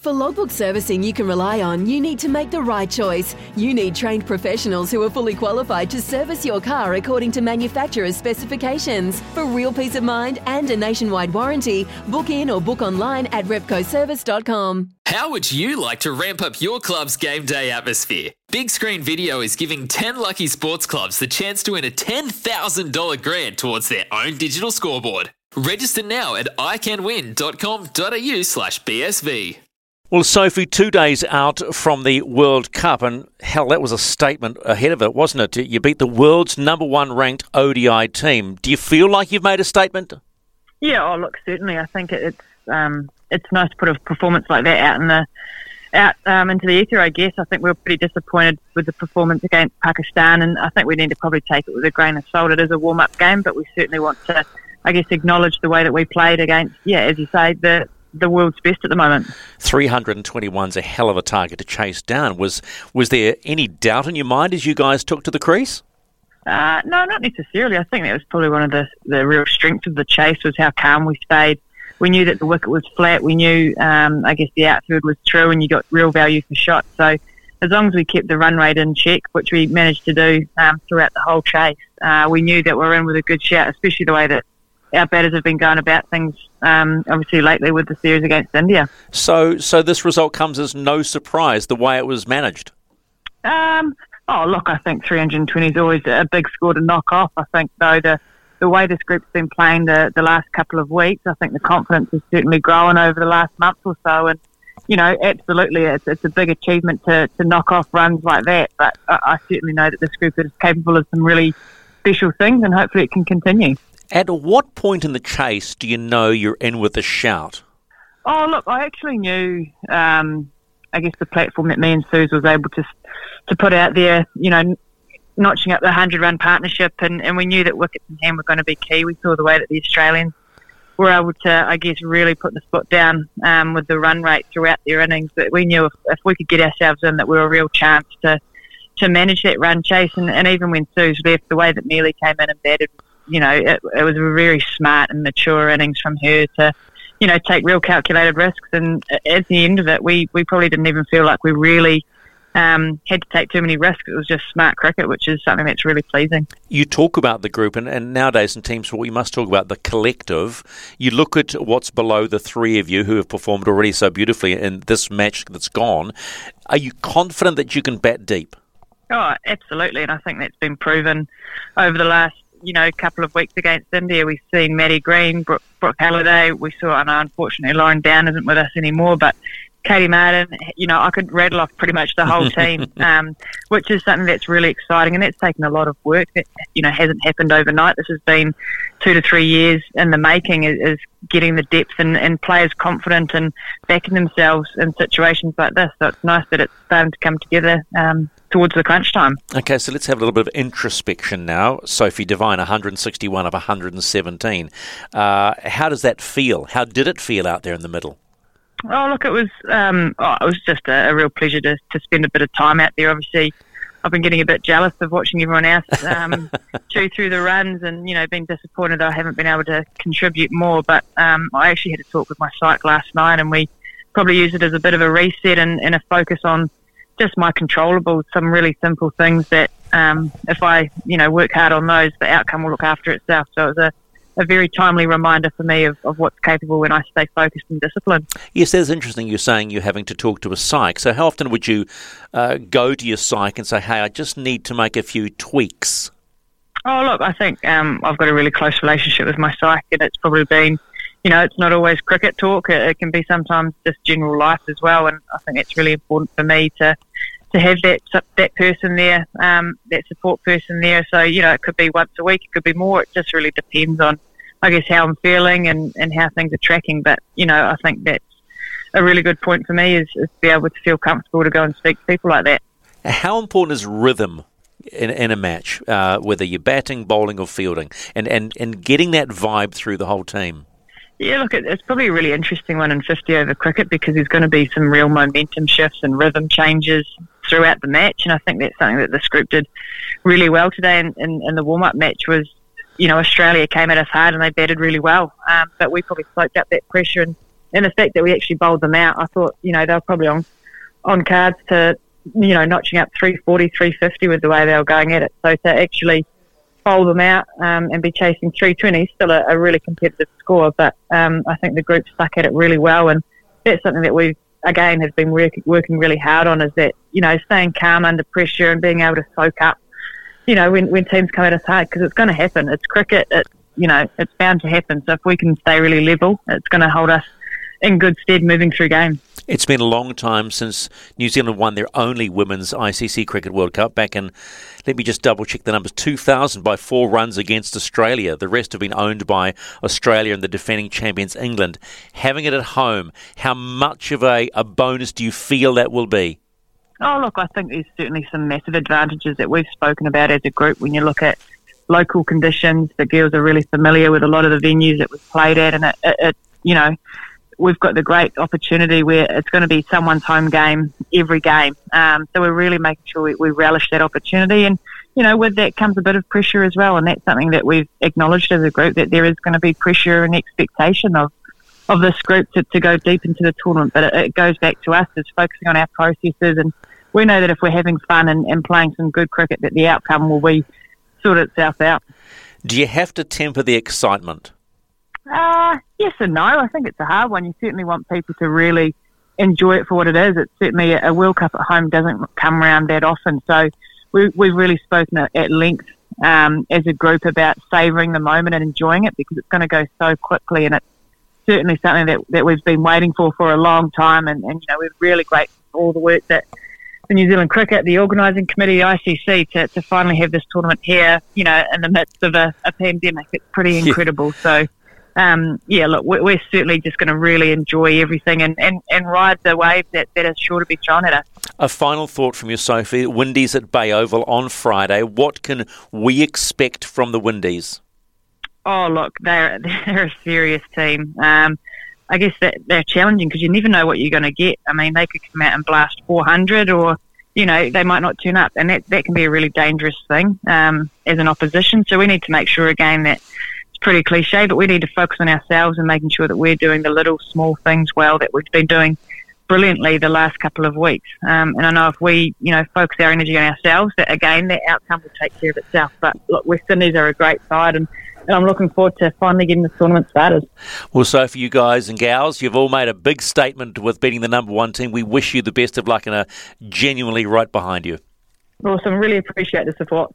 For logbook servicing you can rely on, you need to make the right choice. You need trained professionals who are fully qualified to service your car according to manufacturer's specifications. For real peace of mind and a nationwide warranty, book in or book online at repcoservice.com. How would you like to ramp up your club's game day atmosphere? Big Screen Video is giving 10 lucky sports clubs the chance to win a $10,000 grant towards their own digital scoreboard. Register now at iCanWin.com.au slash BSV. Well, Sophie, two days out from the World Cup, and hell, that was a statement ahead of it, wasn't it? You beat the world's number one ranked ODI team. Do you feel like you've made a statement? Yeah, oh look, certainly. I think it's um, it's nice to put a performance like that out in the out um, into the ether. I guess I think we were pretty disappointed with the performance against Pakistan, and I think we need to probably take it with a grain of salt. It is a warm up game, but we certainly want to, I guess, acknowledge the way that we played against, yeah, as you say, the the world's best at the moment. 321's a hell of a target to chase down. Was was there any doubt in your mind as you guys took to the crease? Uh, no, not necessarily. I think that was probably one of the, the real strengths of the chase was how calm we stayed. We knew that the wicket was flat. We knew, um, I guess, the outfield was true, and you got real value for shots. So as long as we kept the run rate in check, which we managed to do um, throughout the whole chase, uh, we knew that we were in with a good shout, especially the way that our batters have been going about things, um, obviously lately with the series against India. So, so this result comes as no surprise the way it was managed. Um, oh, look, I think 320 is always a big score to knock off. I think though the the way this group's been playing the the last couple of weeks, I think the confidence has certainly grown over the last month or so, and you know, absolutely, it's, it's a big achievement to, to knock off runs like that. But I, I certainly know that this group is capable of some really special things, and hopefully it can continue. At what point in the chase do you know you're in with a shout? Oh, look, I actually knew. Um, I guess the platform that me and Suze was able to to put out there, you know, notching up the hundred run partnership, and, and we knew that wickets in hand were going to be key. We saw the way that the Australians were able to, I guess, really put the foot down um, with the run rate throughout their innings. But we knew if, if we could get ourselves in, that we were a real chance to to manage that run chase. And, and even when Suze left, the way that Mealy came in and batted you know, it, it was a very smart and mature innings from her to, you know, take real calculated risks. And at the end of it, we, we probably didn't even feel like we really um, had to take too many risks. It was just smart cricket, which is something that's really pleasing. You talk about the group, and, and nowadays in team sport, you must talk about the collective. You look at what's below the three of you who have performed already so beautifully in this match that's gone. Are you confident that you can bat deep? Oh, absolutely, and I think that's been proven over the last you know, a couple of weeks against India, we've seen Maddie Green, Brooke, Brooke Halliday. We saw, and unfortunately, Lauren Down isn't with us anymore, but Katie Martin, you know, I could rattle off pretty much the whole team, um, which is something that's really exciting, and that's taken a lot of work. That you know hasn't happened overnight. This has been two to three years in the making. Is, is getting the depth and, and players confident and backing themselves in situations like this. So it's nice that it's starting to come together um, towards the crunch time. Okay, so let's have a little bit of introspection now. Sophie Devine, 161 of 117. Uh, how does that feel? How did it feel out there in the middle? Oh, look, it was um, oh, it was just a, a, real pleasure to, to spend a bit of time out there. Obviously, I've been getting a bit jealous of watching everyone else um, chew through the runs, and you know, been disappointed I haven't been able to contribute more. But um, I actually had a talk with my psych last night, and we probably used it as a bit of a reset and, and a focus on just my controllables, some really simple things that um, if I, you know, work hard on those, the outcome will look after itself. So it was a, a very timely reminder for me of, of what's capable when I stay focused and disciplined. Yes, that's interesting. You're saying you're having to talk to a psych. So how often would you uh, go to your psych and say, hey, I just need to make a few tweaks? Oh, look, I think um, I've got a really close relationship with my psych, and it's probably been you know, it's not always cricket talk. It, it, can be sometimes just general life as well. And I think it's really important for me to to have that that person there, um, that support person there. So you know, it could be once a week, it could be more. It just really depends on, I guess, how I'm feeling and and how things are tracking. But you know, I think that's a really good point for me is, is to be able to feel comfortable to go and speak to people like that. How important is rhythm in, in a match, uh, whether you're batting, bowling, or fielding, and, and, and getting that vibe through the whole team? Yeah, look, it's probably a really interesting one in 50 over cricket because there's going to be some real momentum shifts and rhythm changes throughout the match, and I think that's something that this group did really well today. In, in, in the warm-up match was, you know, Australia came at us hard and they batted really well, um, but we probably soaked up that pressure and, and the fact that we actually bowled them out. I thought, you know, they were probably on on cards to, you know, notching up 340, 350 with the way they were going at it. So to actually bowl them out um, and be chasing 320 still a, a really competitive score. But um, I think the group stuck at it really well, and that's something that we've again have been work, working really hard on. Is that you know staying calm under pressure and being able to soak up, you know, when when teams come at us hard because it's going to happen. It's cricket. It's you know it's bound to happen. So if we can stay really level, it's going to hold us in good stead moving through games. It's been a long time since New Zealand won their only women's ICC Cricket World Cup back in, let me just double check the numbers, 2000 by four runs against Australia. The rest have been owned by Australia and the defending champions England. Having it at home, how much of a, a bonus do you feel that will be? Oh, look, I think there's certainly some massive advantages that we've spoken about as a group when you look at local conditions. The girls are really familiar with a lot of the venues that we've played at, and it, it, it you know, we've got the great opportunity where it's going to be someone's home game every game. Um, so we're really making sure we, we, relish that opportunity. And, you know, with that comes a bit of pressure as well. And that's something that we've acknowledged as a group that there is going to be pressure and expectation of, of this group to, to go deep into the tournament. But it, it goes back to us as focusing on our processes. And we know that if we're having fun and, and playing some good cricket, that the outcome will be sort itself out. Do you have to temper the excitement? Uh, yes and no. I think it's a hard one. You certainly want people to really enjoy it for what it is. It's certainly a World Cup at home doesn't come around that often. So we, we've really spoken at, length um, as a group about savouring the moment and enjoying it because it's going to go so quickly and it's certainly something that, that we've been waiting for for a long time. And, and you know, we're really grateful for all the work that the New Zealand Cricket, the organising committee, the ICC, to, to finally have this tournament here, you know, in the midst of a, a pandemic. It's pretty incredible. So um, yeah, look, we're certainly just going to really enjoy everything and, and, and ride the wave that, that is sure to be thrown at us. A final thought from you, Sophie. Windies at Bay Oval on Friday. What can we expect from the Windies? Oh, look, they're, they're a serious team. Um, I guess that they're challenging because you never know what you're going to get. I mean, they could come out and blast 400 or, you know, they might not turn up. And that, that can be a really dangerous thing um, as an opposition. So we need to make sure, again, that pretty cliche, but we need to focus on ourselves and making sure that we're doing the little small things well that we've been doing brilliantly the last couple of weeks. Um, and I know if we, you know, focus our energy on ourselves, that again, the outcome will take care of itself. But look, West Indies are a great side and and I'm looking forward to finally getting the tournament started. Well, so for you guys and gals, you've all made a big statement with beating the number one team. We wish you the best of luck and are genuinely right behind you. Awesome. Really appreciate the support.